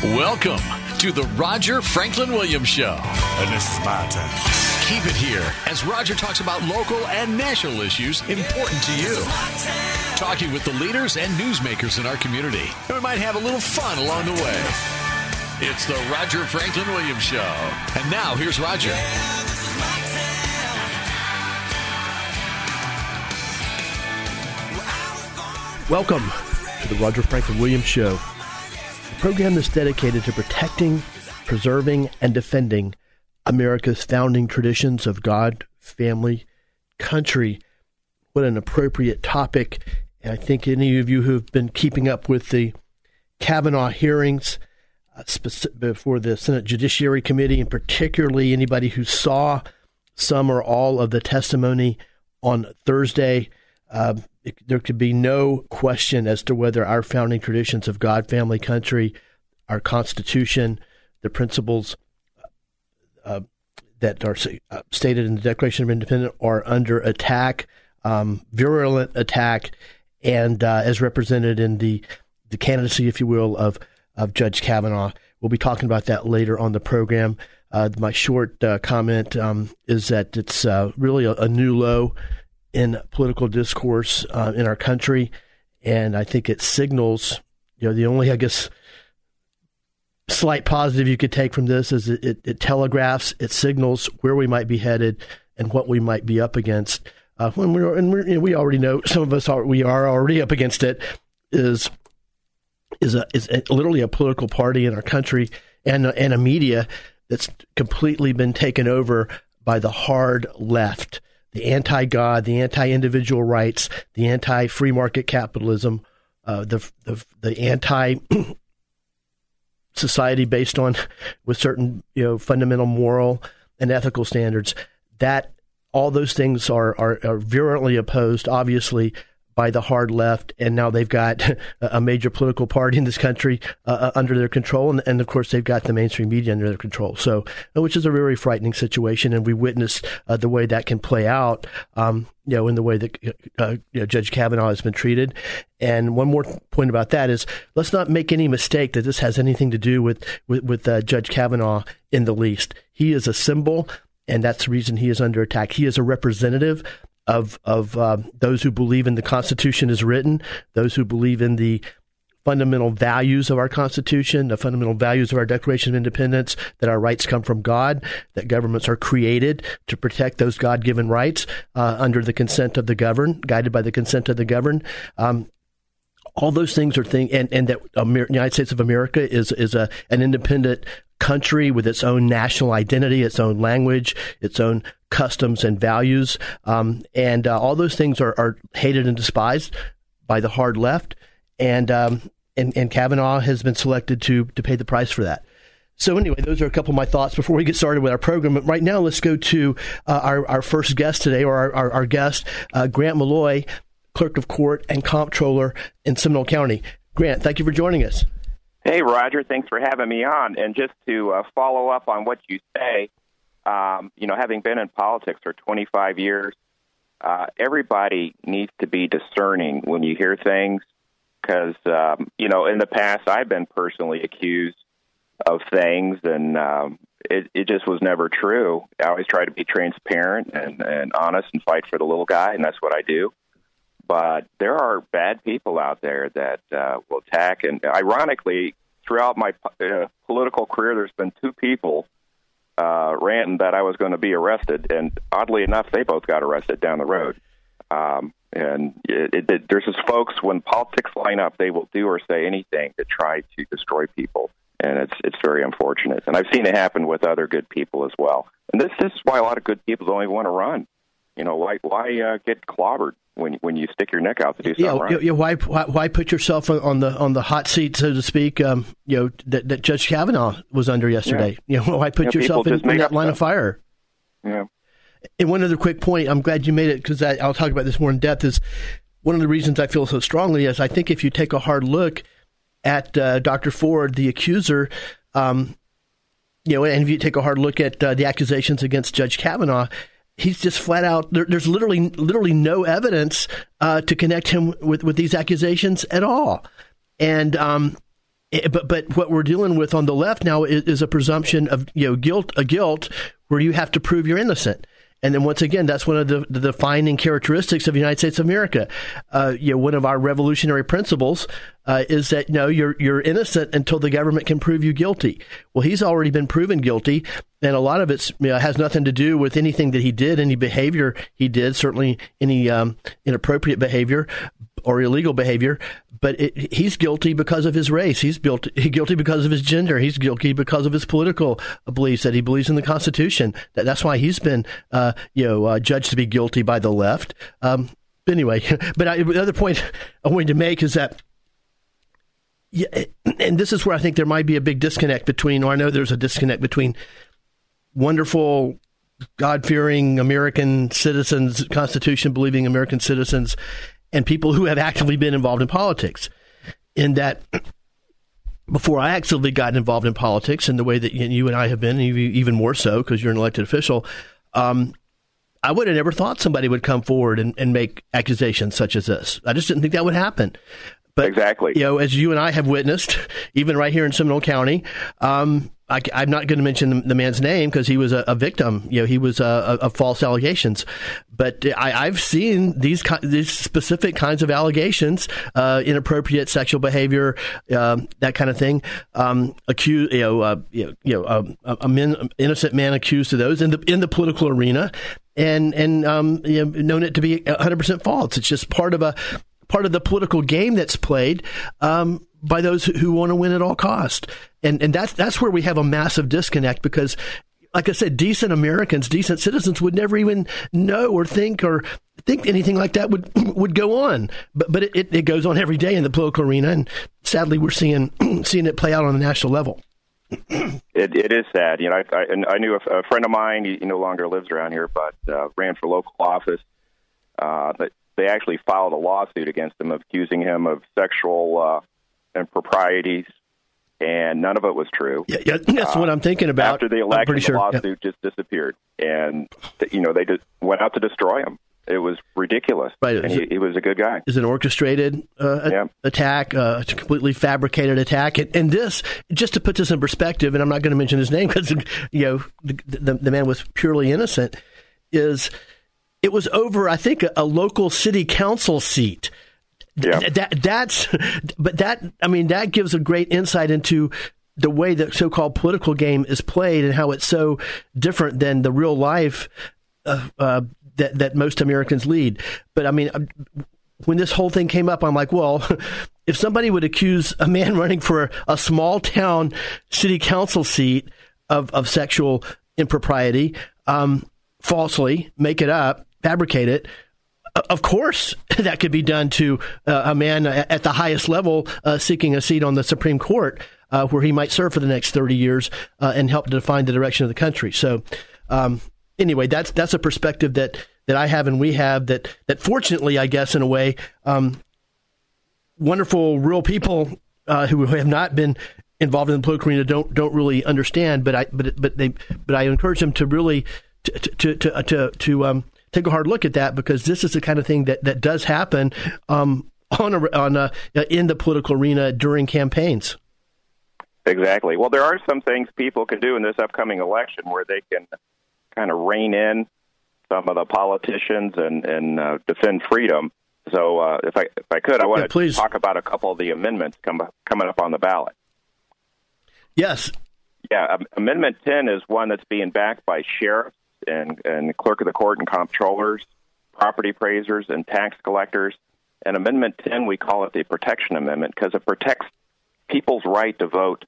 Welcome to the Roger Franklin Williams Show. And this is my time. Keep it here as Roger talks about local and national issues important to you. Talking with the leaders and newsmakers in our community. And we might have a little fun along the way. It's the Roger Franklin Williams Show. And now here's Roger. Welcome to the Roger Franklin Williams Show, a program that's dedicated to protecting, preserving, and defending America's founding traditions of God, family, country. What an appropriate topic. And I think any of you who have been keeping up with the Kavanaugh hearings uh, before the Senate Judiciary Committee, and particularly anybody who saw some or all of the testimony on Thursday, uh, there could be no question as to whether our founding traditions of God, family, country, our Constitution, the principles uh, that are uh, stated in the Declaration of Independence are under attack, um, virulent attack, and uh, as represented in the the candidacy, if you will, of of Judge Kavanaugh. We'll be talking about that later on the program. Uh, my short uh, comment um, is that it's uh, really a, a new low in political discourse uh, in our country, and I think it signals. You know, the only I guess slight positive you could take from this is it, it, it telegraphs, it signals where we might be headed and what we might be up against. Uh, when we're and we're, you know, we already know some of us are we are already up against it is is a is a, literally a political party in our country and and a media that's completely been taken over by the hard left the anti God, the anti individual rights, the anti free market capitalism, uh, the, the, the anti society based on with certain you know fundamental moral and ethical standards. That all those things are, are, are virulently opposed, obviously, by the hard left, and now they've got a major political party in this country uh, uh, under their control, and, and, of course they've got the mainstream media under their control. So, uh, which is a very frightening situation, and we witnessed uh, the way that can play out. Um, you know, in the way that uh, you know, Judge Kavanaugh has been treated. And one more point about that is, let's not make any mistake that this has anything to do with with, with uh, Judge Kavanaugh in the least. He is a symbol and that's the reason he is under attack. He is a representative of of uh, those who believe in the Constitution as written, those who believe in the fundamental values of our Constitution, the fundamental values of our Declaration of Independence, that our rights come from God, that governments are created to protect those God given rights uh, under the consent of the governed, guided by the consent of the governed. Um, all those things are things, and, and that Amer- United States of America is is a an independent country with its own national identity, its own language, its own customs and values. Um, and uh, all those things are, are, hated and despised by the hard left. And, um, and, and Kavanaugh has been selected to, to pay the price for that. So anyway, those are a couple of my thoughts before we get started with our program. But right now, let's go to uh, our, our first guest today, or our, our, our guest, uh, Grant Maloy, Clerk of Court and Comptroller in Seminole County. Grant, thank you for joining us. Hey, Roger. Thanks for having me on. And just to uh, follow up on what you say, um, you know, having been in politics for 25 years, uh, everybody needs to be discerning when you hear things because, um, you know, in the past, I've been personally accused of things and um, it, it just was never true. I always try to be transparent and, and honest and fight for the little guy, and that's what I do. But there are bad people out there that uh, will attack. And ironically, throughout my uh, political career, there's been two people uh, ranting that I was going to be arrested, and oddly enough, they both got arrested down the road. Um, and it, it, it, there's just folks when politics line up, they will do or say anything to try to destroy people, and it's it's very unfortunate. And I've seen it happen with other good people as well. And this, this is why a lot of good people don't even want to run. You know, why why uh, get clobbered? When when you stick your neck out to do something yeah, right. Yeah, why, why why put yourself on the on the hot seat, so to speak? Um, you know that, that Judge Kavanaugh was under yesterday. Yeah. You know why put Yeah, yourself in, in that line of fire? Yeah. And one other quick point, I'm glad you made it because I'll talk about this more in depth. Is one of the reasons I feel so strongly is I think if you take a hard look at uh, Dr. Ford, the accuser, um, you know, and if you take a hard look at uh, the accusations against Judge Kavanaugh, he's just flat out. There, there's literally, literally no evidence uh, to connect him with with these accusations at all. And um, it- but but what we're dealing with on the left now is, is a presumption of you know guilt, a guilt where you have to prove you're innocent. And then once again, that's one of the, the defining characteristics of the United States of America. Uh, you know, one of our revolutionary principles uh, is that you know you're you're innocent until the government can prove you guilty. Well, he's already been proven guilty, and a lot of it you know, has nothing to do with anything that he did, any behavior he did, certainly any um, inappropriate behavior or illegal behavior. But it, he's guilty because of his race. He's guilty, he's guilty because of his gender. He's guilty because of his political beliefs that he believes in the Constitution. That, that's why he's been, uh, you know, uh, judged to be guilty by the left. Um, anyway, but I, the other point I wanted to make is that yeah, and this is where I think there might be a big disconnect between, or I know there's a disconnect between wonderful, God fearing American citizens, Constitution believing American citizens, and people who have actively been involved in politics. In that, before I actively got involved in politics in the way that you and I have been, even more so because you're an elected official, um, I would have never thought somebody would come forward and, and make accusations such as this. I just didn't think that would happen. But Exactly. you know, as you and I have witnessed, even right here in Seminole County, um, I, am not going to mention the, the man's name because he was a, a, victim. You know, he was uh, of false allegations. But I, have seen these these specific kinds of allegations, uh, inappropriate sexual behavior, um, that kind of thing. Um, accused, you know, uh, you know, um, a men, innocent man accused of those in the in the political arena, and and um, you know, known it to be 100 percent false. It's just part of a part of the political game that's played um, by those who, want to win at all cost. And and that's that's where we have a massive disconnect because like I said, decent Americans, decent citizens would never even know or think or think anything like that would would go on. But but it, it goes on every day in the political arena, and sadly, we're seeing seeing it play out on a national level. It, it is sad. You know, I, I, I knew a, a friend of mine. He, he no longer lives around here, but uh, ran for local office. Uh, but they actually filed a lawsuit against him, accusing him of sexual uh, improprieties, and none of it was true. Yeah, yeah that's uh, what I'm thinking about. After the election, the sure. lawsuit yeah. just disappeared, and you know they just went out to destroy him. It was ridiculous. Right. And he, he, was a good guy. Is an orchestrated uh, yeah. attack, uh, a completely fabricated attack. And, and, this, just to put this in perspective, and I'm not going to mention his name because you know the, the, the, man was purely innocent. Is it was over, I think, a, a local city council seat. That that's, but that I mean that gives a great insight into the way the so-called political game is played and how it's so different than the real life uh, uh, that that most Americans lead. But I mean, when this whole thing came up, I'm like, well, if somebody would accuse a man running for a, a small town city council seat of of sexual impropriety, um, falsely make it up, fabricate it. Of course, that could be done to uh, a man at the highest level uh, seeking a seat on the Supreme Court, uh, where he might serve for the next 30 years uh, and help to define the direction of the country. So, um, anyway, that's that's a perspective that, that I have and we have that that fortunately, I guess, in a way, um, wonderful, real people uh, who have not been involved in the political arena don't don't really understand. But I but but they but I encourage them to really to to to to, to um, take a hard look at that because this is the kind of thing that, that does happen um, on a, on a, in the political arena during campaigns. Exactly. Well, there are some things people can do in this upcoming election where they can kind of rein in some of the politicians and and uh, defend freedom. So, uh, if I if I could, I want Yeah, to please. talk about a couple of the amendments come, coming up on the ballot. Yes, Yeah, um, Amendment 10 is one that's being backed by sheriffs and, and clerk of the court and comptrollers, property appraisers, and tax collectors. And Amendment 10, we call it the Protection Amendment because it protects people's right to vote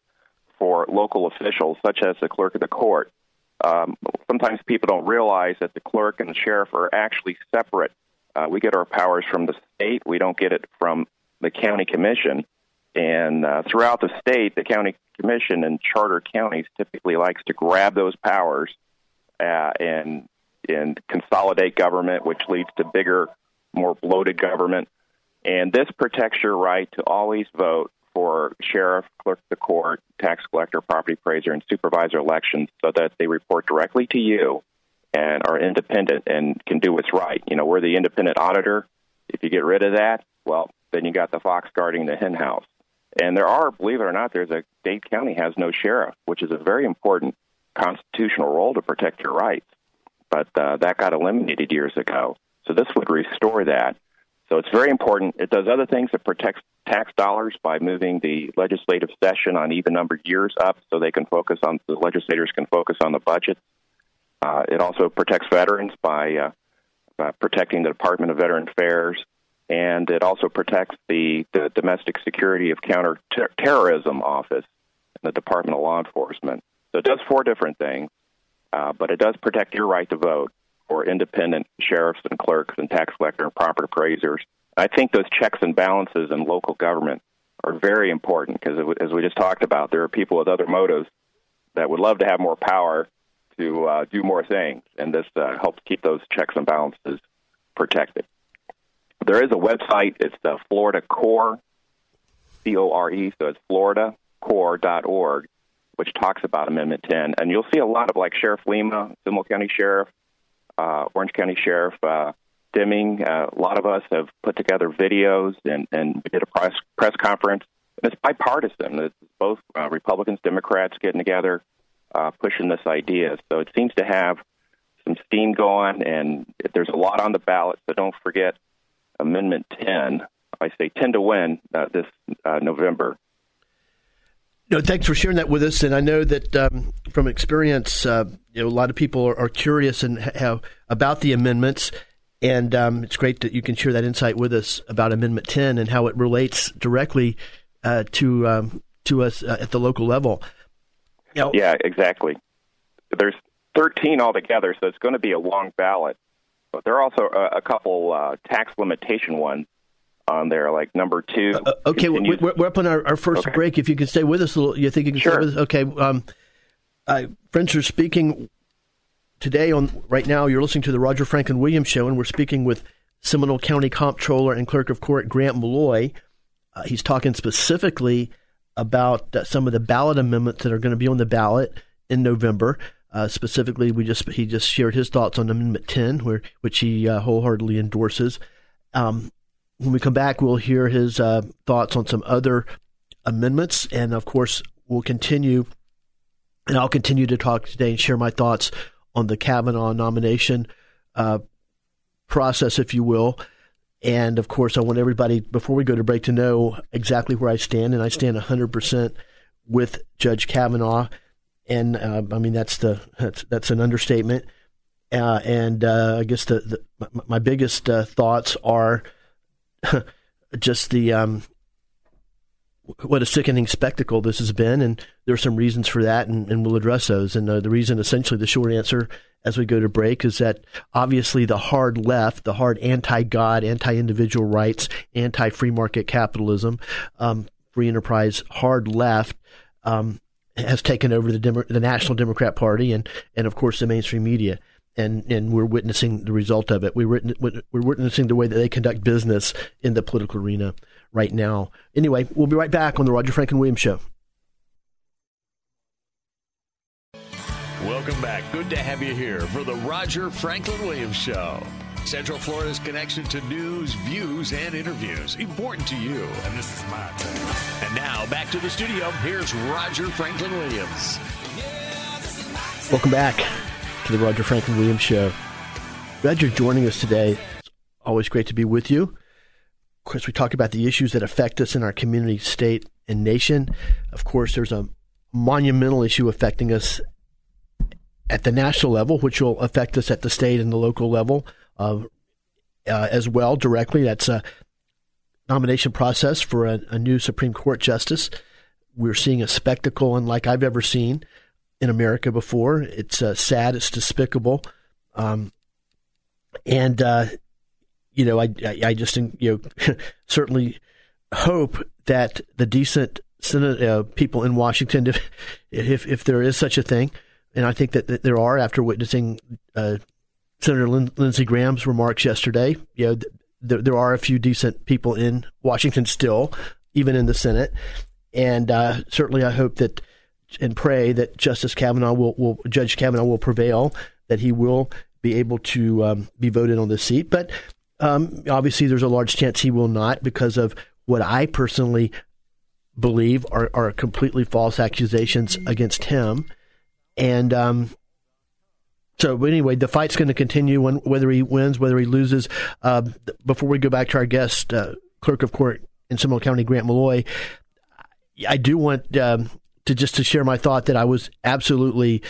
for local officials, such as the clerk of the court. Um, sometimes people don't realize that the clerk and the sheriff are actually separate Uh, we get our powers from the state. We don't get it from the county commission. And uh, throughout the state, the county commission and charter counties typically likes to grab those powers uh, and and consolidate government, which leads to bigger, more bloated government. And this protects your right to always vote for sheriff, clerk of the court, tax collector, property appraiser, and supervisor elections so that they report directly to you and are independent and can do what's right. You know, we're the independent auditor. If you get rid of that, well, then you got the fox guarding the hen house. And there are, believe it or not, there's a Dade County has no sheriff, which is a very important constitutional role to protect your rights. But uh, that got eliminated years ago. So this would restore that. So it's very important. It does other things. It protects tax dollars by moving the legislative session on even numbered years up so they can focus on, the legislators can focus on the budget. Uh, it also protects veterans by, uh, by protecting the Department of Veteran Affairs and it also protects the, the Domestic Security of Counterterrorism Office in the Department of Law Enforcement. So it does four different things, uh, but it does protect your right to vote for independent sheriffs and clerks and tax collector and property appraisers. I think those checks and balances in local government are very important because, as we just talked about, there are people with other motives that would love to have more power to uh, do more things, and this uh, helps keep those checks and balances protected. There is a website. It's the Florida Core, C O R E. So it's FloridaCore.org, which talks about Amendment 10. And you'll see a lot of like Sheriff Lemma, Seminole County Sheriff, uh, Orange County Sheriff uh, Deming. Uh, a lot of us have put together videos and, and we did a press, press conference. And it's bipartisan. It's both uh, Republicans, Democrats getting together, uh, pushing this idea. So it seems to have some steam going, and there's a lot on the ballot. So don't forget Amendment 10. I say 10 to win uh, this uh, November. No, thanks for sharing that with us. And I know that um, from experience, uh, you know, a lot of people are, are curious and how about the amendments. And um, it's great that you can share that insight with us about Amendment 10 and how it relates directly uh, to um, to us uh, at the local level. You know, yeah, exactly. There's 13 altogether, so it's going to be a long ballot. But there are also a, a couple uh, tax limitation ones on there, like number two. Uh, uh okay, we're, we're, up on our, our first okay. break. If you can stay with us a little, you think you can sure. stay with us? Okay. Um, uh, friends are speaking today on right now. You're listening to the Roger Franklin Williams Show, and we're speaking with Seminole County Comptroller and Clerk of Court Grant Maloy. Uh, he's talking specifically about uh, some of the ballot amendments that are going to be on the ballot in November. Uh, specifically, we just he just shared his thoughts on Amendment 10, where which he uh, wholeheartedly endorses. Um, when we come back, we'll hear his uh, thoughts on some other amendments, and of course, we'll continue. And I'll continue to talk today and share my thoughts on the Kavanaugh nomination uh, process, if you will. And of course, I want everybody before we go to break to know exactly where I stand, and I stand 100% with Judge Kavanaugh and uh, I mean that's the that's that's an understatement. Uh, and uh, I guess the, the my biggest uh, thoughts are just the um, what a sickening spectacle this has been, and there are some reasons for that, and, and we'll address those. And uh, the reason, essentially, the short answer as we go to break is that obviously the hard left, the hard anti-God, anti-individual rights, anti-free market capitalism, um, free enterprise, hard left. Um, has taken over the Demo- the National Democrat Party and and of course the mainstream media. And, and we're witnessing the result of it. We we're witnessing the way that they conduct business in the political arena right now. Anyway, we'll be right back on the Roger Franklin Williams Show. Welcome back. Good to have you here for the Roger Franklin Williams Show. Central Florida's connection to news, views, and interviews. Important to you. And this is my turn. And now back to the studio. Here's Roger Franklin Williams. Welcome back to the Roger Franklin Williams Show. Glad you're joining us today. It's always great to be with you. Of course, we talk about the issues that affect us in our community, state, and nation. Of course, there's a monumental issue affecting us at the national level, which will affect us at the state and the local level uh, as well directly. That's a nomination process for a, a, new Supreme Court justice. We're seeing a spectacle unlike I've ever seen in America before. It's uh, sad. It's despicable. Um, and uh, you know, I, I, I just, you know, certainly hope that the decent Senate uh, people in Washington, if, if, if there is such a thing, and I think that, that there are after witnessing uh, Senator Lin- Lindsey Graham's remarks yesterday, you know, th- there, there are a few decent people in Washington still, even in the Senate, and uh, certainly I hope that and pray that Justice Kavanaugh will, will Judge Kavanaugh will prevail, that he will be able to um, be voted on this seat. But um, obviously, there's a large chance he will not because of what I personally believe are, are completely false accusations against him. And um, so, anyway, the fight's going to continue when, whether he wins, whether he loses. Uh, before we go back to our guest, uh, clerk of court in Seminole County, Grant Maloy, I do want um, to just to share my thought that I was absolutely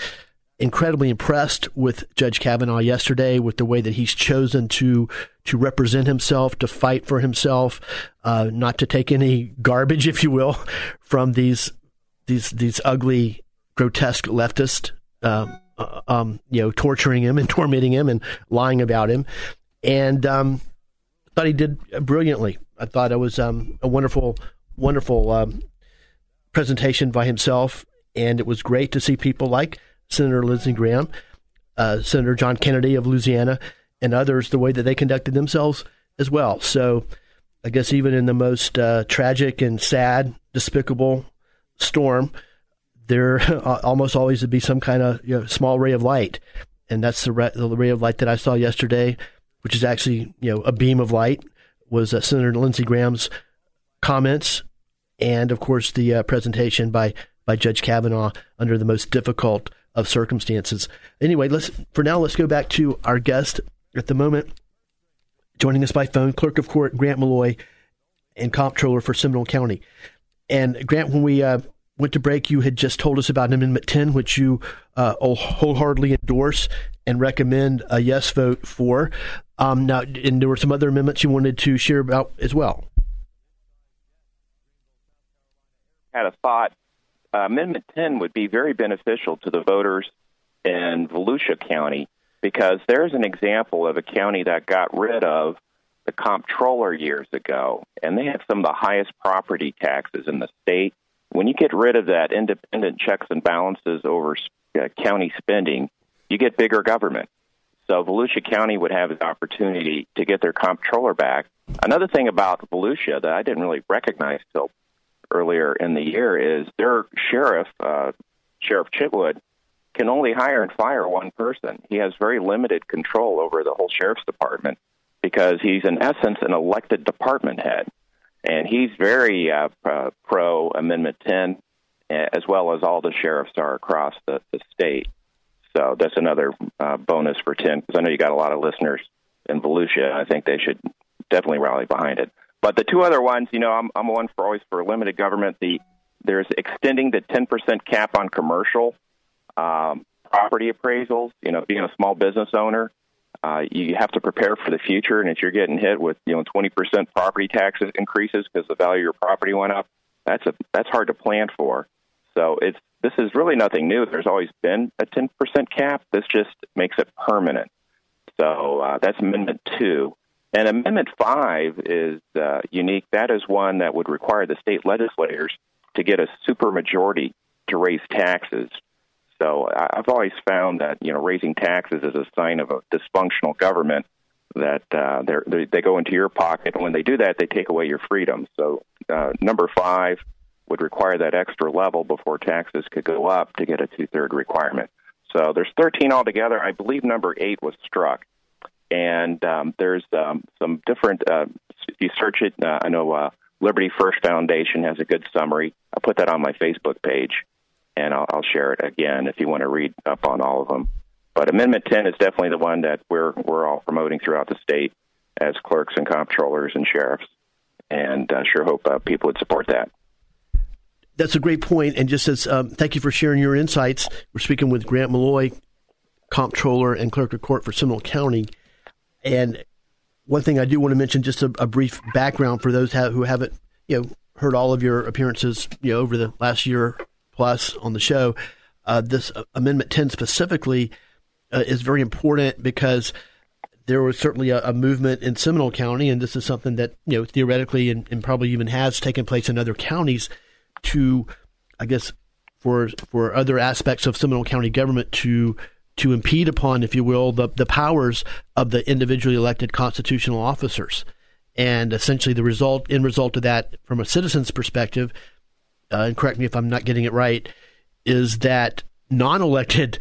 incredibly impressed with Judge Kavanaugh yesterday with the way that he's chosen to to represent himself, to fight for himself, uh, not to take any garbage, if you will, from these these these ugly, grotesque leftists, um, uh, um, you know, torturing him and tormenting him and lying about him, and um, thought he did brilliantly. I thought it was um, a wonderful, wonderful um, presentation by himself, and it was great to see people like Senator Lindsey Graham, uh, Senator John Kennedy of Louisiana, and others the way that they conducted themselves as well. So, I guess even in the most uh, tragic and sad, despicable storm, there almost always would be some kind of you know, small ray of light, and that's the, re- the, ray of light that I saw yesterday, which is actually you know a beam of light. Was uh, Senator Lindsey Graham's comments, and of course the uh, presentation by by Judge Kavanaugh under the most difficult of circumstances. Anyway, let's for now let's go back to our guest at the moment. Joining us by phone, Clerk of Court Grant Maloy and Comptroller for Seminole County. And Grant, when we uh, went to break, you had just told us about Amendment 10, which you uh, wholeheartedly endorse and recommend a yes vote for. Um, now, and there were some other amendments you wanted to share about as well. Had a thought uh, Amendment 10 would be very beneficial to the voters in Volusia County because there's an example of a county that got rid of the comptroller years ago, and they have some of the highest property taxes in the state. When you get rid of that independent checks and balances over uh, county spending, you get bigger government. So Volusia County would have the opportunity to get their comptroller back. Another thing about Volusia that I didn't really recognize till earlier in the year is their sheriff, uh, Sheriff Chitwood, can only hire and fire one person. He has very limited control over the whole sheriff's department because he's, in essence, an elected department head. And he's very uh, pro Amendment 10, as well as all the sheriffs are across the, the state. So that's another uh, bonus for 10 because I know you got a lot of listeners in Volusia. I think they should definitely rally behind it. But the two other ones, you know, I'm I'm one for always for limited government. The there's extending the 10% cap on commercial um, property appraisals. You know, being a small business owner, uh, you have to prepare for the future. And if you're getting hit with you know 20% property tax increases because the value of your property went up, that's a that's hard to plan for. So it's this is really nothing new. There's always been a 10% cap. This just makes it permanent. So uh, that's Amendment two. And Amendment 5 is uh, unique. That is one that would require the state legislators to get a supermajority to raise taxes. So I've always found that you know raising taxes is a sign of a dysfunctional government. That uh, they they go into your pocket, and when they do that, they take away your freedom. So uh, number five would require that extra level before taxes could go up to get a two third requirement. So there's 13 altogether. I believe number eight was struck and um, there's um, some different. Uh, if you search it, uh, I know uh, Liberty First Foundation has a good summary. I'll put that on my Facebook page, and I'll, I'll share it again if you want to read up on all of them. But Amendment 10 is definitely the one that we're we're all promoting throughout the state as clerks and comptrollers and sheriffs, and uh, sure hope uh, people would support that. That's a great point. and just as um, thank you for sharing your insights. We're speaking with Grant Maloy, comptroller and clerk of court for Seminole County. And one thing I do want to mention, just a, a brief background for those who haven't, you know, heard all of your appearances, you know, over the last year plus on the show. Uh, this uh, Amendment 10 specifically uh, is very important because there was certainly a, a, movement in Seminole County, and this is something that you know theoretically and, and, probably even has taken place in other counties to, I guess, for for other aspects of Seminole County government to to impede upon, if you will, the the powers of the individually elected constitutional officers, and essentially the result in result of that, from a citizen's perspective, uh, and correct me if I'm not getting it right, is that non-elected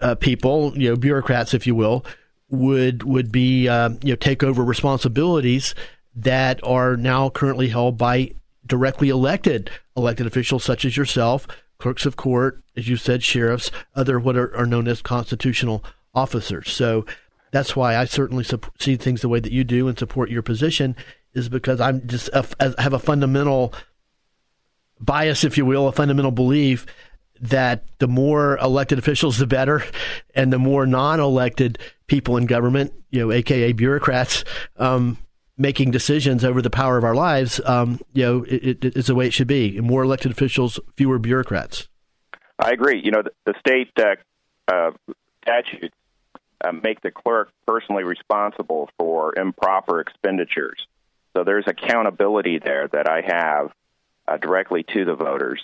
uh, people, you know, bureaucrats, if you will, would would be uh, you know take over responsibilities that are now currently held by directly elected elected officials such as yourself, clerks of court, as you said, sheriffs, other what are, are known as constitutional officers. So that's why I certainly see things the way that you do and support your position is because I'm just have a fundamental bias, if you will, a fundamental belief that the more elected officials, the better, and the more non-elected people in government, you know, aka bureaucrats, um, making decisions over the power of our lives, um, you know, it, it is the way it should be. More elected officials, fewer bureaucrats. I agree. You know, the, the state uh, uh, statutes uh, make the clerk personally responsible for improper expenditures. So there's accountability there that I have uh, directly to the voters.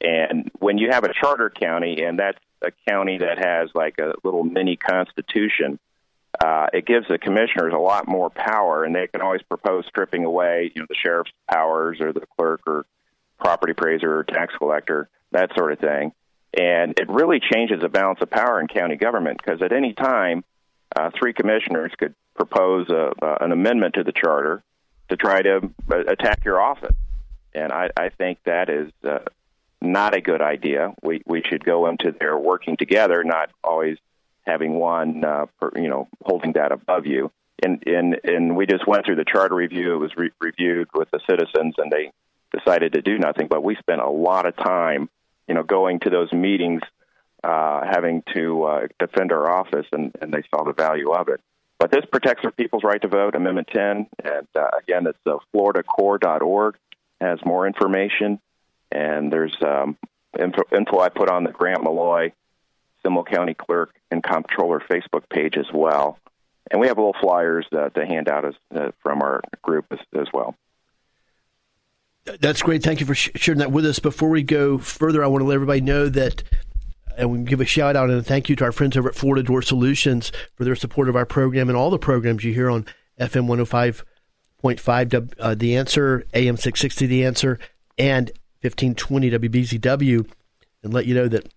And when you have a charter county, and that's a county that has like a little mini constitution, uh, it gives the commissioners a lot more power, and they can always propose stripping away, you know, the sheriff's powers or the clerk or property appraiser or tax collector, that sort of thing. And it really changes the balance of power in county government because at any time, uh, three commissioners could propose a, uh, an amendment to the charter to try to uh, attack your office. And I, I think that is uh, not a good idea. We we should go into there working together, not always having one uh, per, you know holding that above you. And and and we just went through the charter review. It was re- reviewed with the citizens, and they decided to do nothing. But we spent a lot of time, you know, going to those meetings, uh, having to uh, defend our office, and, and they saw the value of it. But this protects our people's right to vote, Amendment 10. And uh, again, it's uh, floridacore.org, has more information. And there's um, info, info I put on the Grant Maloy, Seminole County Clerk and Comptroller Facebook page as well. And we have little flyers uh, to hand out as, uh, from our group as, as, well. That's great. Thank you for sh- sharing that with us. Before we go further, I want to let everybody know that, and we give a shout out and a thank you to our friends over at Florida Door Solutions for their support of our program and all the programs you hear on FM 105.5 uh, The Answer, AM 660 The Answer, and 1520 WBZW, and let you know that,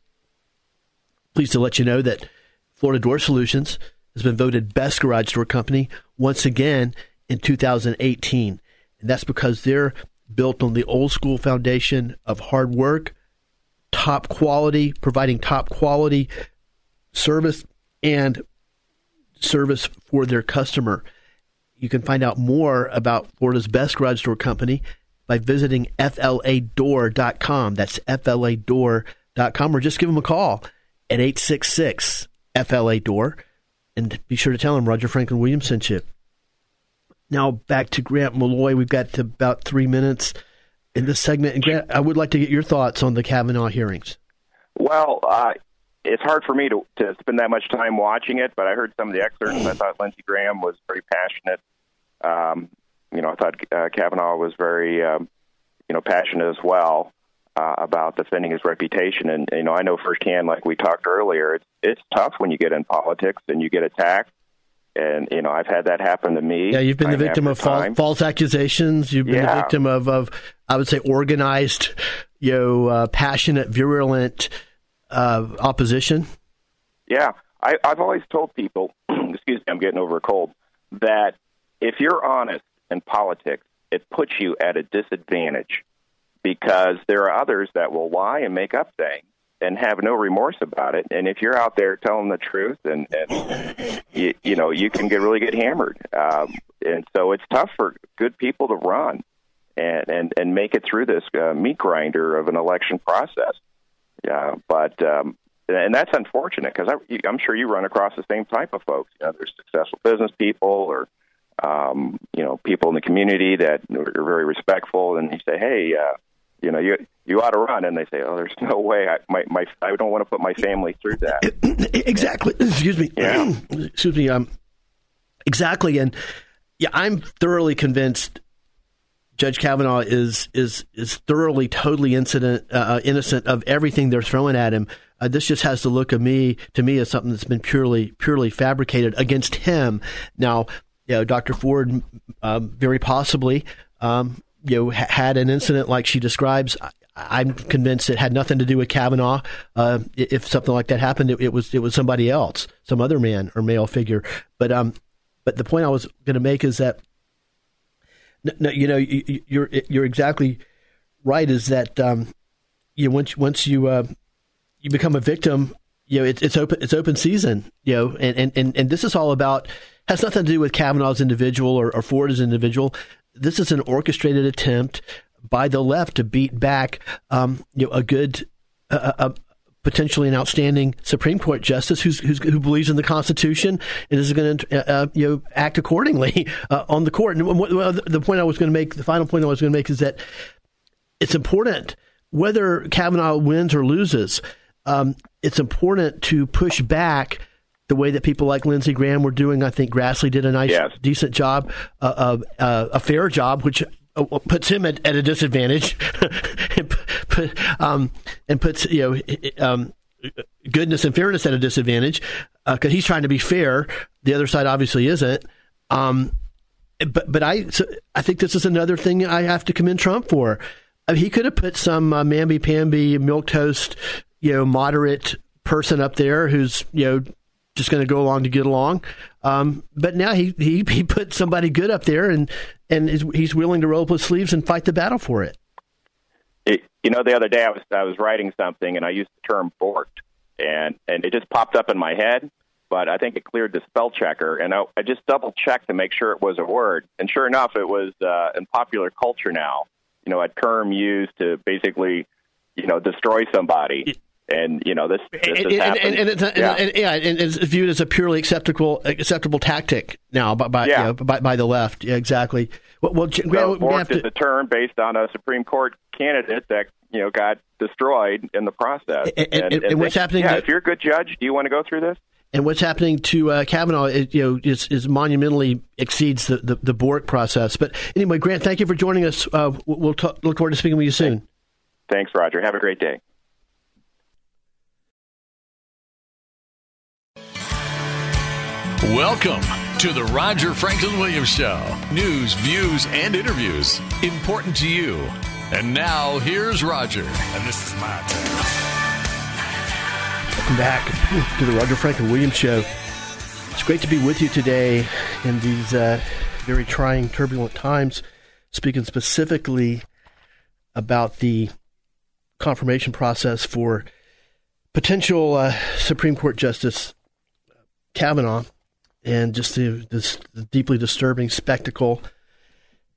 pleased to let you know that Florida Door Solutions has been voted best garage door company once again in 2018. And that's because they're built on the old school foundation of hard work, top quality, providing top quality service and service for their customer. You can find out more about Florida's best garage door company by visiting fladoor.com. That's fladoor.com or just give them a call at 866 FLA Door and be sure to tell them Roger Franklin Williams sent you. Now back to Grant Maloy. We've got about three minutes in this segment. And Grant, I would like to get your thoughts on the Kavanaugh hearings. Well, uh, it's hard for me to, to spend that much time watching it, but I heard some of the excerpts. I thought Lindsey Graham was very passionate. Um, you know, I thought uh, Kavanaugh was very, um, you know, passionate as well uh, about defending his reputation. And you know, I know firsthand, like we talked earlier, it's it's tough when you get in politics and you get attacked. And you know, I've had that happen to me. Yeah, you've been the victim of false, false, accusations. You've been yeah. the victim of, of, I would say, organized, you know, uh, passionate, virulent uh, opposition. Yeah, I, I've always told people, excuse me, I'm getting over a cold, that if you're honest in politics, it puts you at a disadvantage because there are others that will lie and make up things and have no remorse about it. And if you're out there telling the truth, and, and you, you know, you can get really get hammered. Um, and so it's tough for good people to run and and, and make it through this uh, meat grinder of an election process. Yeah, but um, and that's unfortunate because I'm sure you run across the same type of folks. You know, there's successful business people or um, you know, people in the community that are very respectful, and you say, "Hey, uh, you know, you you ought to run," and they say, "Oh, there's no way. I my, my I don't want to put my family through that." exactly. Excuse me. Yeah. Excuse me. Um, Exactly, and yeah, I'm thoroughly convinced Judge Kavanaugh is is is thoroughly, totally incident, uh, innocent of everything they're throwing at him. Uh, this just has the look of me to me as something that's been purely purely fabricated against him. Now, you know, Dr. Ford um, very possibly um, you know ha- had an incident like she describes. I, am convinced it had nothing to do with Kavanaugh. Uh, if something like that happened, it, it, was it was somebody else, some other man or male figure. But um, but the point I was going to make is that no, you know, you're you're exactly right. Is that um, you once once you uh, you become a victim, you know, it's it's open it's open season. You know, and and and and this is all about has nothing to do with Kavanaugh's individual or, or as individual. This is an orchestrated attempt by the left to beat back, um, you know, a good, a, potentially an outstanding Supreme Court justice who's, who's, who believes in the Constitution and is going to uh, uh, you know act accordingly uh, on the court. And the point I was going to make, the final point I was going to make, is that it's important whether Kavanaugh wins or loses. Um, it's important to push back the way that people like Lindsey Graham were doing. I think Grassley did a nice, yes. decent job, uh, uh, a fair job, which uh, puts him at, at a disadvantage and, put, um, and puts you know um, goodness and fairness at a disadvantage because uh, he's trying to be fair. The other side obviously isn't. Um, but but I so I think this is another thing I have to commend Trump for. I mean, he could have put some uh, mamby pamby milk toast, you know, moderate person up there who's you know just going to go along to get along. Um, but now he, he he put somebody good up there, and and he's willing to roll up his sleeves and fight the battle for it. it. You know, the other day I was I was writing something and I used the term "borked," and and it just popped up in my head. But I think it cleared the spell checker, and I, I just double checked to make sure it was a word. And sure enough, it was uh, in popular culture now. You know, a term used to basically, you know, destroy somebody and you know this, this and, and, and, and, it's, yeah. And, yeah, and it's viewed as a purely acceptable acceptable tactic now by by, yeah. you know, by, by, the left. Yeah, exactly. Well, well so we, we have to... is a term based on a Supreme Court candidate that you know got destroyed in the process. And, what's happening? Yeah, to, if you're a good judge, do you want to go through this? And what's happening to uh, Kavanaugh, it, you know, is, is monumentally exceeds the, the, the Bork process. But anyway, Grant, thank you for joining us. Uh, we'll talk, look forward to speaking with you soon. Thanks, Roger. Have a great day. Welcome to the Roger Franklin Williams Show. News, views, and interviews important to you. And now here's Roger. And this is my turn. Welcome back to the Roger Franklin Williams Show. It's great to be with you today in these uh, very trying, turbulent times, speaking specifically about the confirmation process for potential uh, Supreme Court Justice Kavanaugh and just the, this deeply disturbing spectacle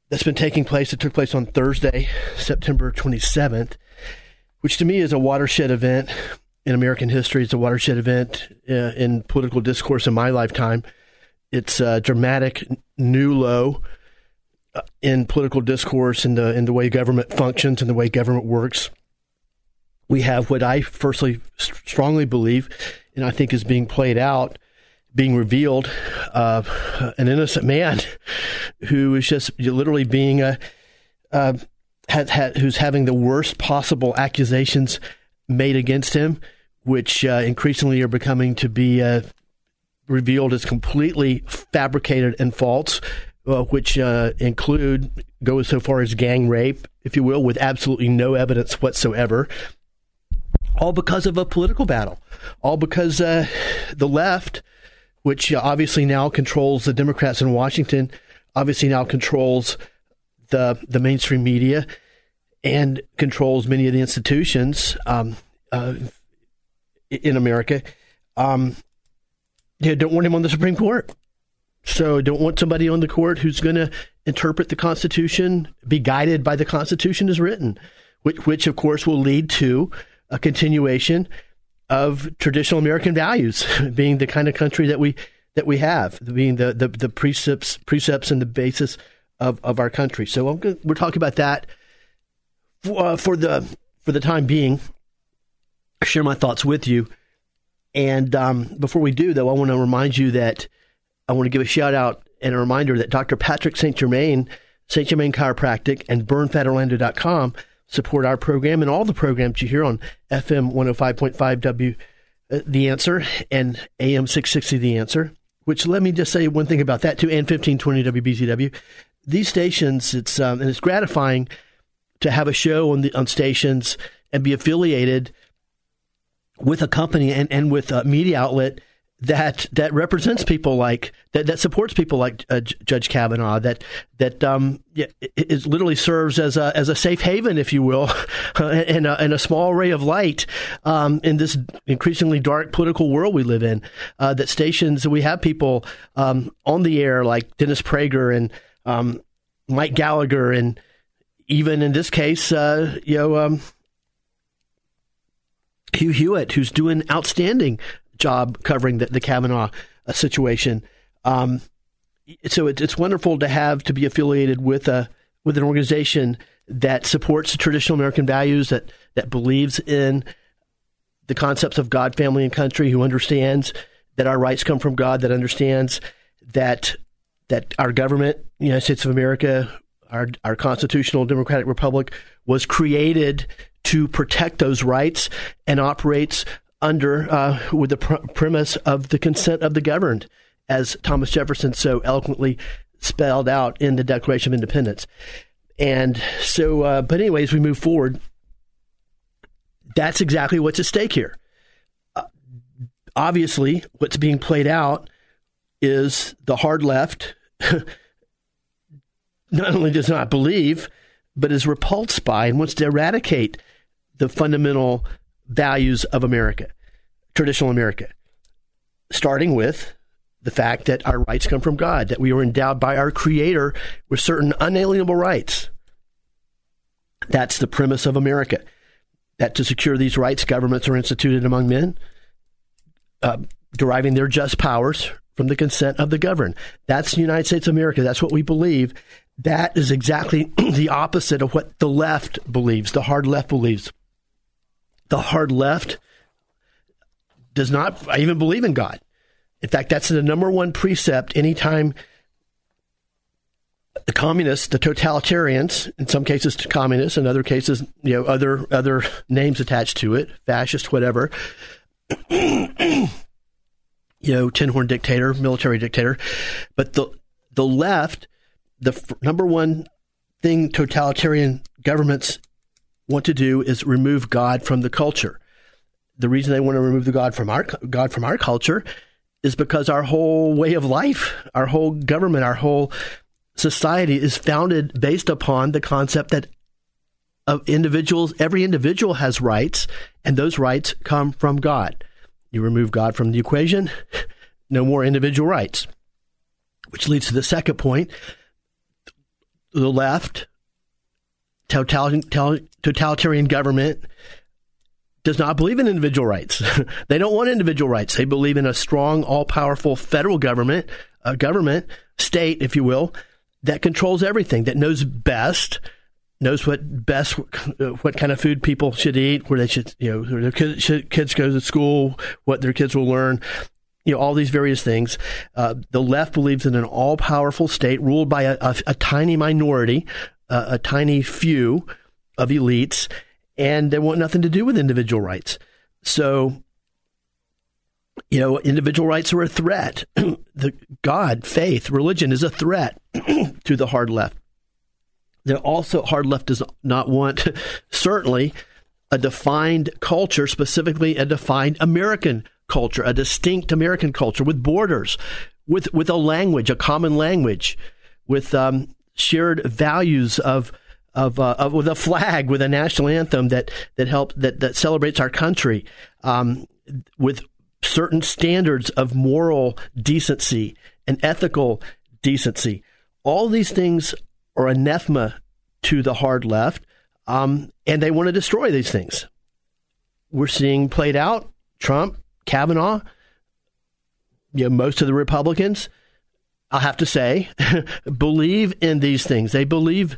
that's been taking place. It took place on Thursday, September 27th, which to me is a watershed event in American history. It's a watershed event uh, in political discourse in my lifetime. It's a dramatic new low uh, in political discourse in the in the way government functions and the way government works. We have what I firstly strongly believe, and I think is being played out being revealed uh, an innocent man who is just literally being a uh, had, had, who's having the worst possible accusations made against him, which uh, increasingly are becoming to be uh, revealed as completely fabricated and false, uh, which uh, include go so far as gang rape, if you will, with absolutely no evidence whatsoever. All because of a political battle, all because the left which obviously now controls the Democrats in Washington, obviously now controls the the mainstream media and controls many of the institutions um, uh, in America. Um, yeah, don't want him on the Supreme Court. So don't want somebody on the court who's going to interpret the Constitution, be guided by the Constitution as written, which, which of course will lead to a continuation of traditional American values, being the kind of country that we that we have, being the the, the precepts precepts and the basis of, of our country. So gonna, we're talking about that for, uh, for the for the time being. I share my thoughts with you, and um, before we do, though, I want to remind you that I want to give a shout out and a reminder that Dr. Patrick St. Germain, St. Germain Chiropractic, and BurnFatOrlando.com support our program and all the programs you hear on FM 105.5 W, uh, The Answer, and AM 660 The Answer. Which let me just say one thing about that too, and 1520 WBZW. These stations, it's um, and it's gratifying to have a show on the on stations and be affiliated with a company and, and with a media outlet that that represents people like that that supports people like uh, Judge Kavanaugh that that um it, it, literally serves as a as a safe haven if you will and a, and a small ray of light um, in this increasingly dark political world we live in uh, that stations we have people um, on the air like Dennis Prager and um, Mike Gallagher and even in this case uh, you know um, Hugh Hewitt who's doing outstanding job covering the, the Kavanaugh uh, situation. Um, so it, it's wonderful to have to be affiliated with a with an organization that supports traditional American values, that that believes in the concepts of God, family, and country, who understands that our rights come from God, that understands that that our government, the United States of America, our our constitutional democratic republic, was created to protect those rights and operates under uh, with the pr- premise of the consent of the governed, as Thomas Jefferson so eloquently spelled out in the Declaration of Independence. And so, uh, but anyways, we move forward. That's exactly what's at stake here. Uh, obviously, what's being played out is the hard left not only does not believe, but is repulsed by and wants to eradicate the fundamental values of America, traditional America, starting with the fact that our rights come from God, that we are endowed by our Creator with certain unalienable rights. That's the premise of America. That to secure these rights, governments are instituted among men, uh, deriving their just powers from the consent of the governed. That's the United States of America. That's what we believe. That is exactly the opposite of what the left believes, the hard left believes the hard left does not I even believe in God. In fact, that's the number one precept anytime the communists, the totalitarians, in some cases communists, in other cases, you know, other other names attached to it, fascist, whatever. you know, tin horn dictator, military dictator, but the the left, the f- number one thing totalitarian governments want to do is remove God from the culture. The reason they want to remove the God from our God from our culture is because our whole way of life, our whole government, our whole society is founded based upon the concept that of individuals, every individual has rights, and those rights come from God. You remove God from the equation, no more individual rights. Which leads to the second point. The left totalitarian government does not believe in individual rights. they don't want individual rights. They believe in a strong, all powerful federal government, a government, state, if you will, that controls everything, that knows best, knows what best, what kind of food people should eat, where they should, you know, where their kids, should, kids go to school, what their kids will learn. You know, all these various things. Uh, the left believes in an all powerful state ruled by a, a, a tiny minority a, a tiny few of elites, and they want nothing to do with individual rights. So, you know, individual rights are a threat. the God, faith, religion is a threat to the hard left. The also hard left does not want certainly a defined culture, specifically a defined American culture, a distinct American culture with borders, with with a language, a common language, with um, shared values of of, uh, of with a flag, with a national anthem that that help that that celebrates our country, um, with certain standards of moral decency and ethical decency. All these things are anathema to the hard left, um, and they want to destroy these things. We're seeing played out Trump, Kavanaugh, you know, most of the Republicans I'll have to say, believe in these things. They believe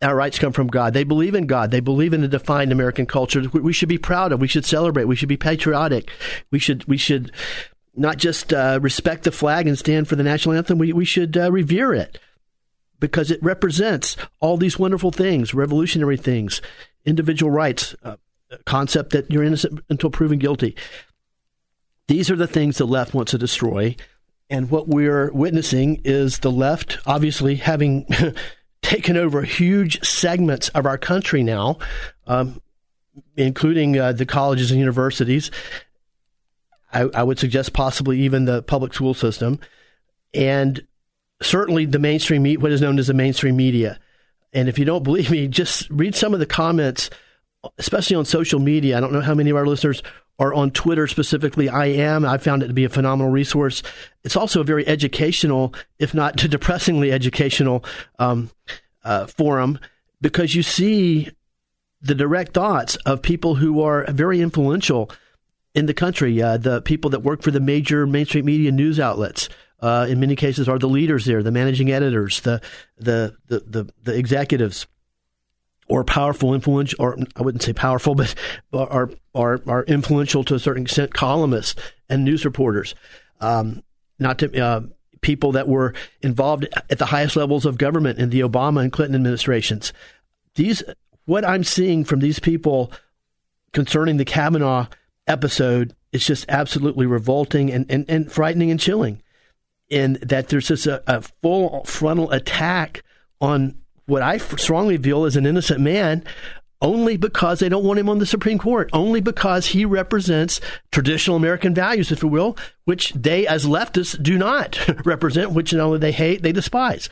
our rights come from God. They believe in God. They believe in a defined American culture. We should be proud of. We should celebrate. We should be patriotic. We should we should not just uh, respect the flag and stand for the national anthem, we, we should uh, revere it because it represents all these wonderful things, revolutionary things, individual rights, uh, concept that you're innocent until proven guilty. These are the things the left wants to destroy. And what we're witnessing is the left, obviously, having taken over huge segments of our country now, um, including uh, the colleges and universities. I, I, would suggest possibly even the public school system, and certainly the mainstream, what is known as the mainstream media. And if you don't believe me, just read some of the comments, especially on social media. I don't know how many of our listeners are on Twitter specifically. I am. I found it to be a phenomenal resource. It's also a very educational, if not depressingly educational, um, uh, forum because you see the direct thoughts of people who are very influential in the country. Uh, the people that work for the major mainstream media news outlets. Uh, in many cases, are the leaders there, the managing editors, the the the the, the executives or powerful, influence, or I wouldn't say powerful, but are are are influential to a certain extent columnists and news reporters. Um, not to uh, people that were involved at the highest levels of government in the Obama and Clinton administrations. These, what I'm seeing from these people concerning the Kavanaugh episode is just absolutely revolting and, and, and frightening and chilling. In that there's just a, a full frontal attack on what I strongly feel is an innocent man only because they don't want him on the Supreme Court, only because he represents traditional American values, if you will, which they as leftists do not represent, which not only they hate, they despise.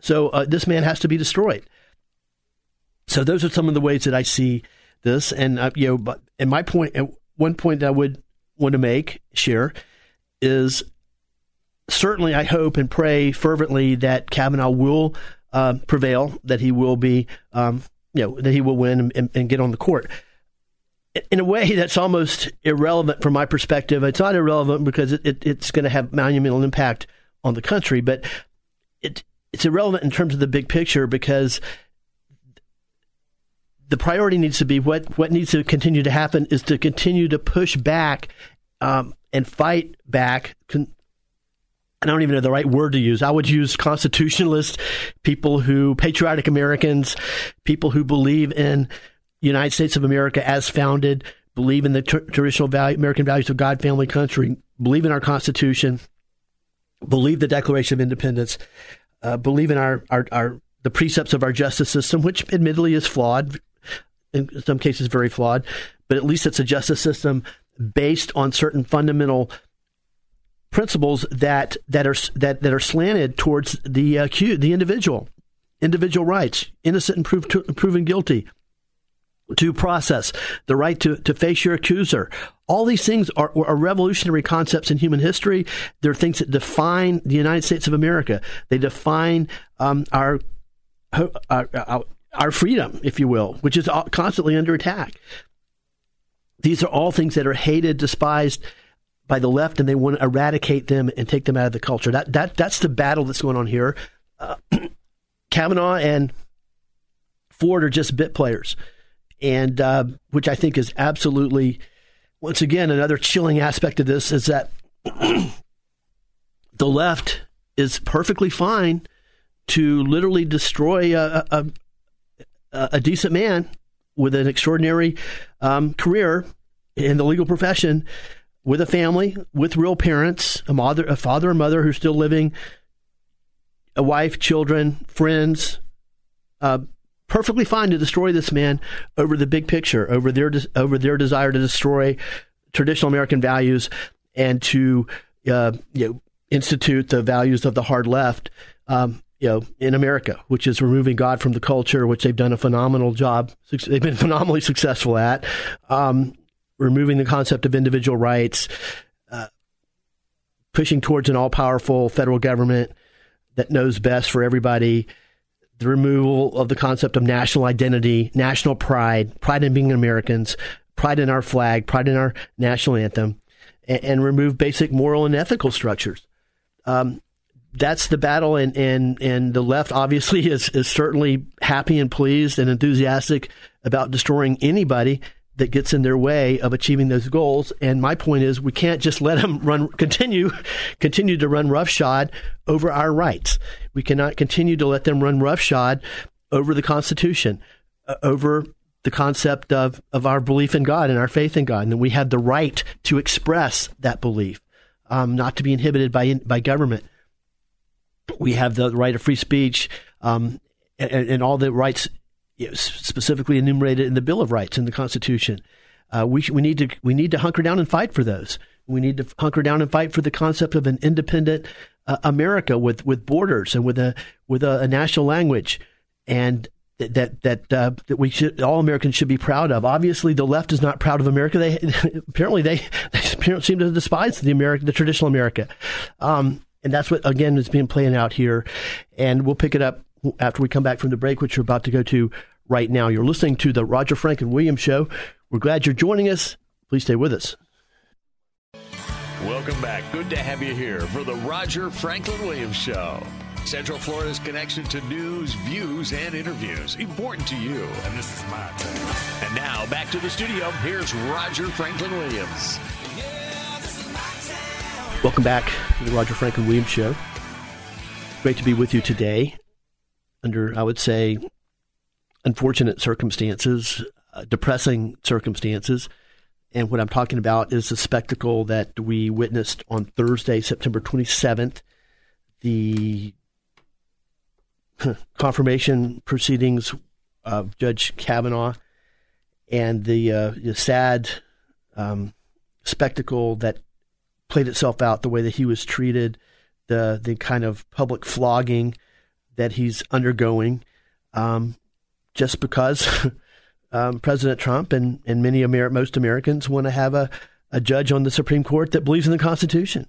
So uh, this man has to be destroyed. So those are some of the ways that I see this, and uh, you know, but and my point, one point that I would want to make, share, is certainly I hope and pray fervently that Kavanaugh will uh, prevail, that he will be, um, you know, that he will win and, and, get on the court. In a way, that's almost irrelevant from my perspective. It's not irrelevant because it, it, it's going to have monumental impact on the country, but it, it's irrelevant in terms of the big picture because the priority needs to be what what needs to continue to happen is to continue to push back um, and fight back con- I don't even know the right word to use. I would use constitutionalists, people who, patriotic Americans, people who believe in United States of America as founded, believe in the tr- traditional value, American values of God, family, country, believe in our Constitution, believe the Declaration of Independence, uh, believe in our, our, our the precepts of our justice system, which admittedly is flawed, in some cases very flawed, but at least it's a justice system based on certain fundamental principles that that are that that are slanted towards the uh, the individual, individual rights, innocent and prove, proven guilty, due process, the right to, to face your accuser. All these things are, are revolutionary concepts in human history. They're things that define the United States of America. They define um, our, our our freedom, if you will, which is constantly under attack. These are all things that are hated, despised, by the left and they want to eradicate them and take them out of the culture. That that that's the battle that's going on here. Uh, Kavanaugh and Ford are just bit players, and uh, which I think is absolutely, once again, another chilling aspect of this is that the left is perfectly fine to literally destroy a, a, a decent man with an extraordinary um, career in the legal profession with a family, with real parents, a mother, a father and mother who's still living, a wife, children, friends, uh, perfectly fine to destroy this man over the big picture, over their over their desire to destroy traditional American values and to uh, you know, institute the values of the hard left. Um, you know, in America, which is removing God from the culture, which they've done a phenomenal job. They've been phenomenally successful at. Um, removing the concept of individual rights, uh, pushing towards an all powerful federal government that knows best for everybody, the removal of the concept of national identity, national pride, pride in being Americans, pride in our flag, pride in our national anthem, and, and remove basic moral and ethical structures. Um, that's the battle, and, and, and the left obviously is, is certainly happy and pleased and enthusiastic about destroying anybody that gets in their way of achieving those goals. And my point is, we can't just let them run, continue, continue to run roughshod over our rights. We cannot continue to let them run roughshod over the Constitution, uh, over the concept of, of our belief in God and our faith in God. And we have the right to express that belief, um, not to be inhibited by, by government. We have the right of free speech um, and, and all the rights specifically enumerated in the Bill of Rights in the Constitution. Uh, we, we need to we need to hunker down and fight for those. We need to hunker down and fight for the concept of an independent uh, America with, with borders and with a with a, a national language, and that that uh, that we should all Americans should be proud of. Obviously, the left is not proud of America. They apparently they, they seem to despise the America, the traditional America, um, and that's what again is being playing out here. And we'll pick it up after we come back from the break, which we're about to go to right now. You're listening to the Roger Franklin Williams Show. We're glad you're joining us. Please stay with us. Welcome back. Good to have you here for the Roger Franklin Williams Show. Central Florida's connection to news, views, and interviews. Important to you. And this is my turn. And now back to the studio. Here's Roger Franklin Williams. Welcome back to the Roger Franklin Williams Show. Great to be with you today under, I would say, unfortunate circumstances, uh, depressing circumstances. And what I'm talking about is the spectacle that we witnessed on Thursday, September 27th, the confirmation proceedings of Judge Kavanaugh and the, uh, the sad um, spectacle that played itself out the way that he was treated, the the kind of public flogging that he's undergoing, um, just because um, President Trump and, and many Amer- most Americans want to have a, a judge on the Supreme Court that believes in the Constitution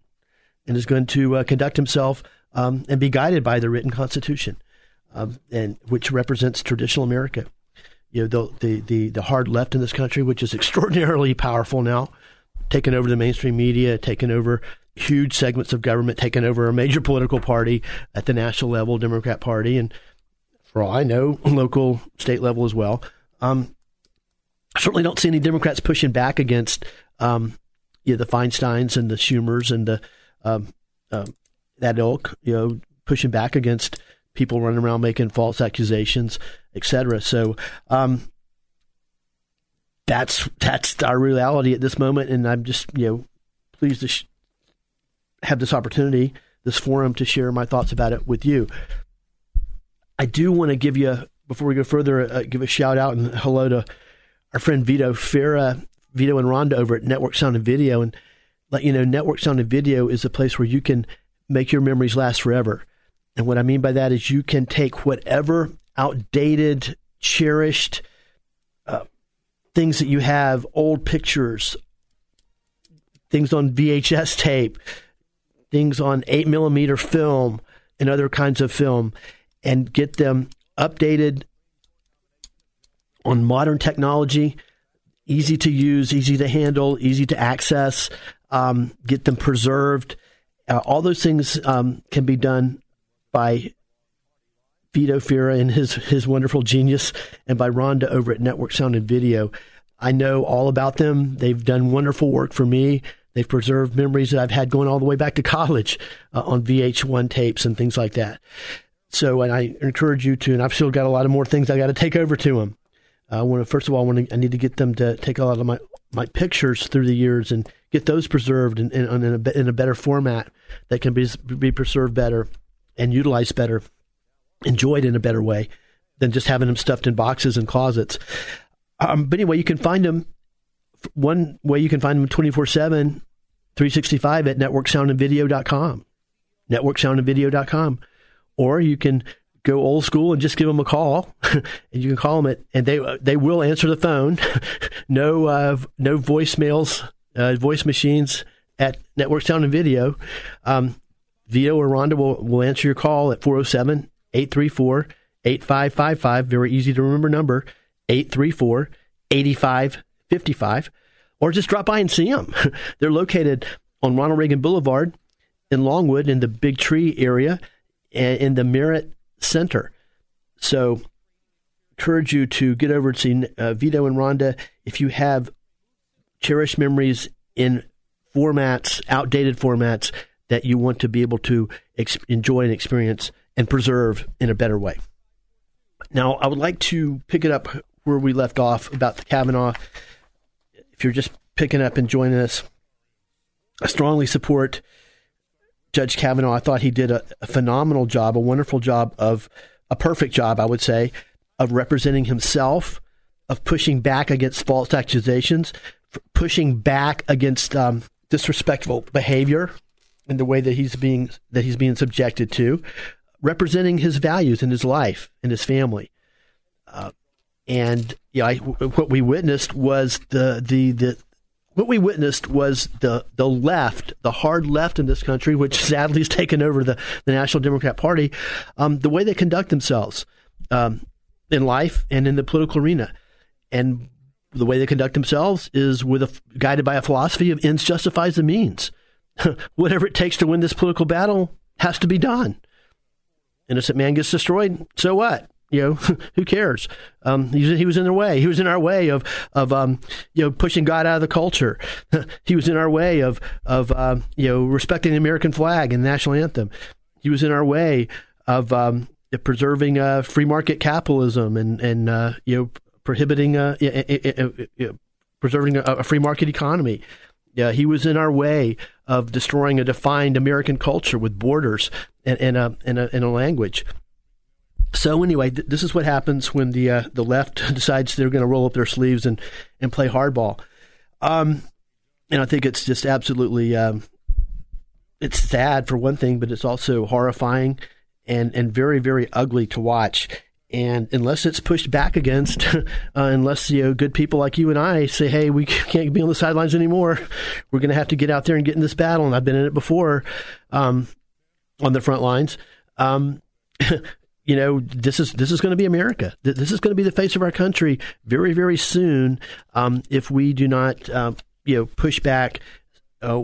and is going to uh, conduct himself um, and be guided by the written Constitution, um, and which represents traditional America. You know, the, the, the the hard left in this country, which is extraordinarily powerful now, taking over the mainstream media, taking over huge segments of government, taking over a major political party at the national level, Democrat Party, and for all I know, local, state level as well. Um, I certainly don't see any Democrats pushing back against um, you know, the Feinsteins and the Schumers and the um, uh, that ilk, you know, pushing back against people running around making false accusations, etc. So um, that's that's our reality at this moment, and I'm just you know pleased to sh- have this opportunity, this forum, to share my thoughts about it with you. I do want to give you, before we go further, uh, give a shout out and hello to our friend Vito Farah, Vito and Rhonda over at Network Sound and Video. And let you know, Network Sound and Video is a place where you can make your memories last forever. And what I mean by that is you can take whatever outdated, cherished uh, things that you have, old pictures, things on VHS tape, things on 8 millimeter film, and other kinds of film, and get them updated on modern technology, easy to use, easy to handle, easy to access, um, get them preserved. Uh, all those things um, can be done by Vito Fira and his his wonderful genius, and by Rhonda over at Network Sound and Video. I know all about them. They've done wonderful work for me. They've preserved memories that I've had going all the way back to college uh, on VH1 tapes and things like that. So, and I encourage you to, and I've still got a lot of more things I got to take over to them. I want to, first of all, I, want to, I need to get them to take a lot of my, my pictures through the years and get those preserved in, in, in, a, in a better format that can be, be preserved better and utilized better, enjoyed in a better way than just having them stuffed in boxes and closets. Um, but anyway, you can find them. One way you can find them 24 7, 365 at networksoundandvideo.com. Networksoundandvideo.com or you can go old school and just give them a call, and you can call them at, and they they will answer the phone. no uh, no voicemails, uh, voice machines at Network Sound and Video. Um, or Rhonda will, will answer your call at 407 834 8555. Very easy to remember number 834 8555. Or just drop by and see them. They're located on Ronald Reagan Boulevard in Longwood in the Big Tree area in the Merritt Center. So encourage you to get over to see uh, Vito and Rhonda if you have cherished memories in formats, outdated formats that you want to be able to ex- enjoy and experience and preserve in a better way. Now, I would like to pick it up where we left off about the Kavanaugh. If you're just picking up and joining us, I strongly support Judge Kavanaugh. I thought he did a, a phenomenal job, a wonderful job of a perfect job, I would say, of representing himself, of pushing back against false accusations, pushing back against um, disrespectful behavior in the way that he's being that he's being subjected to, representing his values in his life and his family. Uh, and yeah, know, what we witnessed was the the the what we witnessed was the the left, the hard left in this country, which sadly has taken over the, the National Democrat Party, um, the way they conduct themselves um, in life and in the political arena, and the way they conduct themselves is with a, guided by a philosophy of ends justifies the means. Whatever it takes to win this political battle has to be done. Innocent man gets destroyed. So what? You know, who cares? Um, he, he, was in their way. He was in our way of of um, you know pushing God out of the culture. he was in our way of of um, you know respecting the American flag and national anthem. He was in our way of um, preserving uh, free market capitalism and and uh, you know prohibiting uh, preserving a, a, free market economy. Yeah, he was in our way of destroying a defined American culture with borders and, and a and a, and a language. So anyway, th- this is what happens when the uh, the left decides they're going to roll up their sleeves and and play hardball. Um, and I think it's just absolutely um, it's sad for one thing, but it's also horrifying and and very very ugly to watch. And unless it's pushed back against, uh, unless you know good people like you and I say, "Hey, we can't be on the sidelines anymore. We're going to have to get out there and get in this battle." And I've been in it before, um, on the front lines. Um, you know, this is this is going to be America. This is going to be the face of our country very, very soon. Um, if we do not, uh, you know, push back, uh,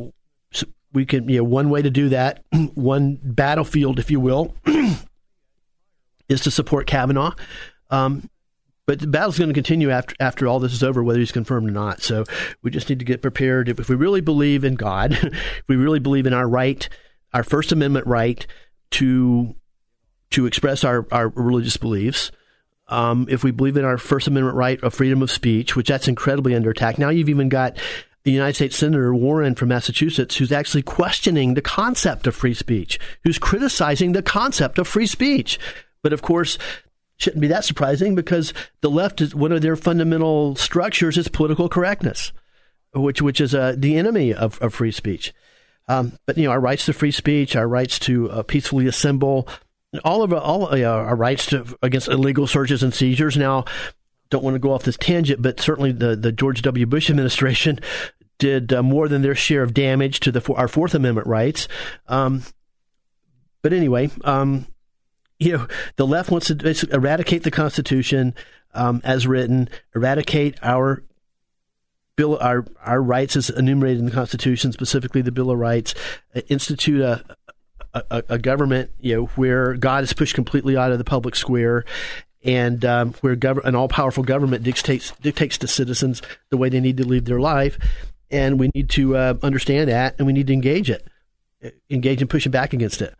we can. You know, one way to do that, one battlefield, if you will, is to support Kavanaugh. Um, but the battle's going to continue after after all this is over, whether he's confirmed or not. So we just need to get prepared. If we really believe in God, if we really believe in our right, our First Amendment right to to express our, our religious beliefs. Um, if we believe in our First Amendment right of freedom of speech, which that's incredibly under attack. Now you've even got the United States Senator Warren from Massachusetts, who's actually questioning the concept of free speech, who's criticizing the concept of free speech. But of course, shouldn't be that surprising because the left is one of their fundamental structures is political correctness, which which is uh, the enemy of, of free speech. Um, but you know, our rights to free speech, our rights to uh, peacefully assemble, all of our, all uh, our rights to, against illegal searches and seizures. Now, don't want to go off this tangent, but certainly the, the George W. Bush administration did uh, more than their share of damage to the our Fourth Amendment rights. Um, but anyway, um, you know, the left wants to eradicate the Constitution um, as written, eradicate our bill, our our rights as enumerated in the Constitution, specifically the Bill of Rights, uh, institute a, a, a, government, you know, where God is pushed completely out of the public square, and um, where gov- an all-powerful government dictates dictates to citizens the way they need to live their life, and we need to uh, understand that, and we need to engage it, engage in pushing back against it.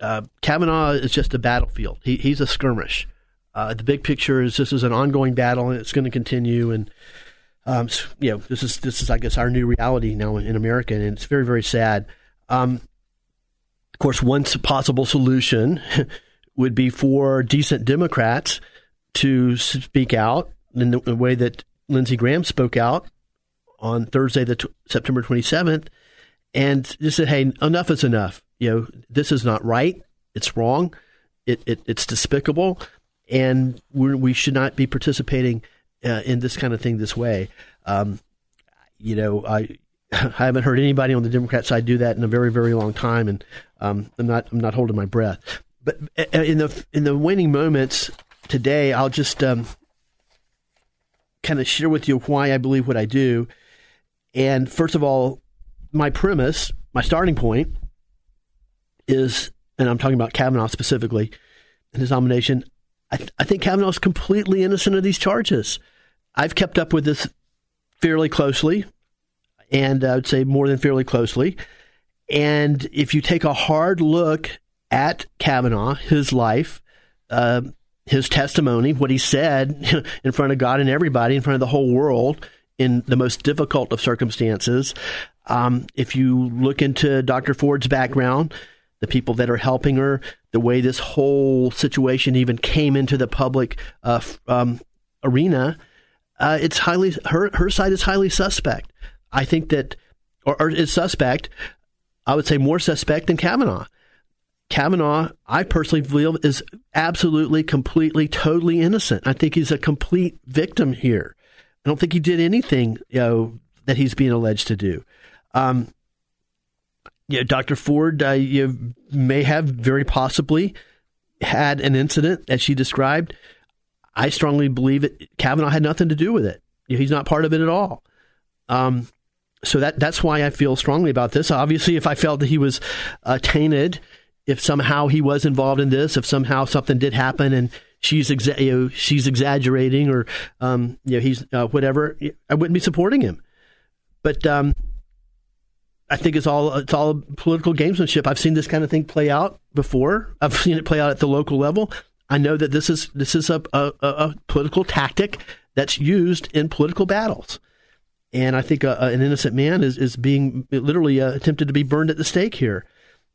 Uh, Kavanaugh is just a battlefield. He, he's a skirmish. Uh, the big picture is this is an ongoing battle, and it's going to continue. And um, you know, this is this is I guess our new reality now in, in America, and it's very very sad. Um, of course, one possible solution would be for decent Democrats to speak out in the way that Lindsey Graham spoke out on Thursday, the t- September 27th, and just said, "Hey, enough is enough. You know, this is not right. It's wrong. It, it it's despicable, and we should not be participating uh, in this kind of thing this way." Um, you know, I I haven't heard anybody on the Democrat side do that in a very, very long time, and um, I'm not I'm not holding my breath. But uh, in the in the waning moments today, I'll just um, kind of share with you why I believe what I do. And first of all, my premise, my starting point is, and I'm talking about Kavanaugh specifically and his nomination. I, th- I think Kavanaugh is completely innocent of these charges. I've kept up with this fairly closely, and I would say more than fairly closely. And if you take a hard look at Kavanaugh, his life, uh, his testimony, what he said in front of God and everybody, in front of the whole world, in the most difficult of circumstances. Um, if you look into Dr. Ford's background, the people that are helping her, the way this whole situation even came into the public uh, um, arena, uh, it's highly her her side is highly suspect. I think that, or, or is suspect. I would say more suspect than Kavanaugh. Kavanaugh, I personally feel, is absolutely, completely, totally innocent. I think he's a complete victim here. I don't think he did anything, you know, that he's being alleged to do. Um, yeah, Dr. Ford, uh, you may have very possibly had an incident as she described. I strongly believe that Kavanaugh had nothing to do with it. He's not part of it at all. Um, so that that's why I feel strongly about this. Obviously, if I felt that he was uh, tainted, if somehow he was involved in this, if somehow something did happen and she's exa- you know, she's exaggerating or um, you know he's uh, whatever, I wouldn't be supporting him. But um, I think it's all it's all political gamesmanship. I've seen this kind of thing play out before. I've seen it play out at the local level. I know that this is this is a, a, a political tactic that's used in political battles, and I think a, an innocent man is is being literally uh, attempted to be burned at the stake here.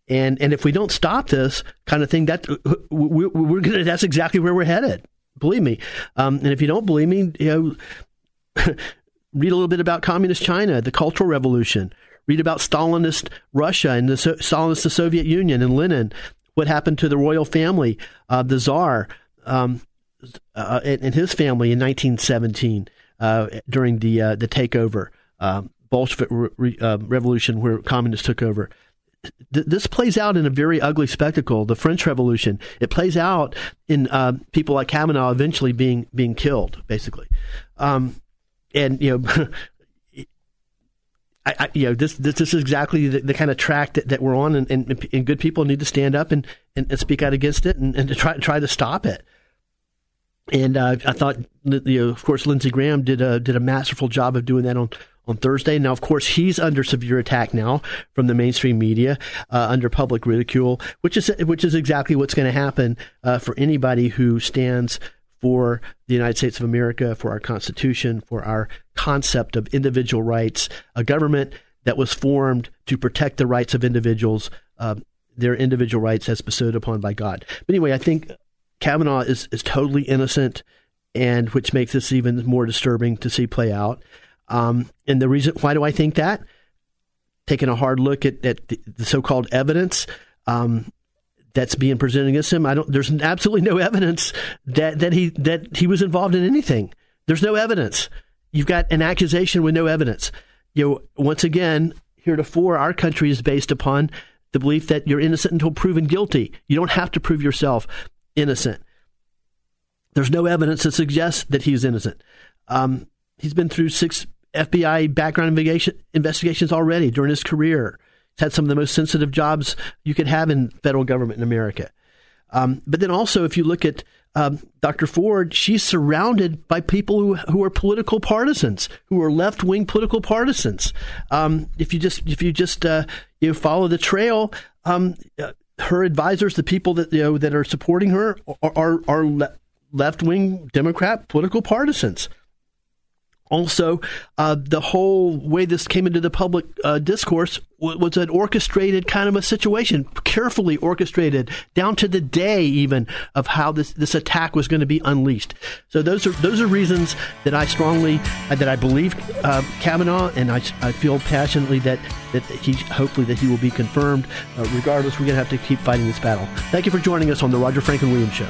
And and if we don't stop this kind of thing, that we, we're gonna that's exactly where we're headed. Believe me. Um, and if you don't believe me, you know, read a little bit about communist China, the Cultural Revolution Read about Stalinist Russia and the so- Stalinist the Soviet Union and Lenin. What happened to the royal family, uh, the Tsar, um, uh, and, and, his family in 1917 uh, during the uh, the takeover, uh, Bolshevik re- uh, revolution where communists took over. this plays out in a very ugly spectacle. The French Revolution. It plays out in people like Kavanaugh eventually being being killed, basically. Um, and you know I, I, you know, this, this, this is exactly the, the kind of track that, that we're on, and, and, and, good people need to stand up and, and, and speak out against it and, and to try try to stop it. And uh, I thought, you know, of course, Lindsey Graham did a did a masterful job of doing that on on Thursday. Now, of course, he's under severe attack now from the mainstream media, uh, under public ridicule, which is which is exactly what's going to happen uh, for anybody who stands for the United States of America, for our Constitution, for our concept of individual rights, a government that was formed to protect the rights of individuals, uh, their individual rights as bestowed upon by God. But anyway, I think Kavanaugh is, is totally innocent, and which makes this even more disturbing to see play out. Um, and the reason why do I think that? Taking a hard look at, at the, the so called evidence, um, that's being presented against him. I don't. There's absolutely no evidence that that he that he was involved in anything. There's no evidence. You've got an accusation with no evidence. You know, once again, heretofore, our country is based upon the belief that you're innocent until proven guilty. You don't have to prove yourself innocent. There's no evidence that suggests that he's innocent. Um, he's been through six FBI background investigations already during his career. He's had some of the most sensitive jobs you could have in federal government in America. Um, but then also, if you look at um, Dr. Ford, she's surrounded by people who, who are political partisans, who are left wing political partisans. Um, if you just if you just uh, you follow the trail, um, uh, her advisors, the people that you know that are supporting her, are are, are le- left wing Democrat political partisans. Also, uh, the whole way this came into the public uh, discourse was, was an orchestrated kind of a situation, carefully orchestrated down to the day even of how this, this attack was going to be unleashed. So those are those are reasons that I strongly uh, that I believe uh, Kavanaugh, and I, I feel passionately that that he hopefully that he will be confirmed. Uh, regardless, we're going to have to keep fighting this battle. Thank you for joining us on the Roger Franklin Williams Show.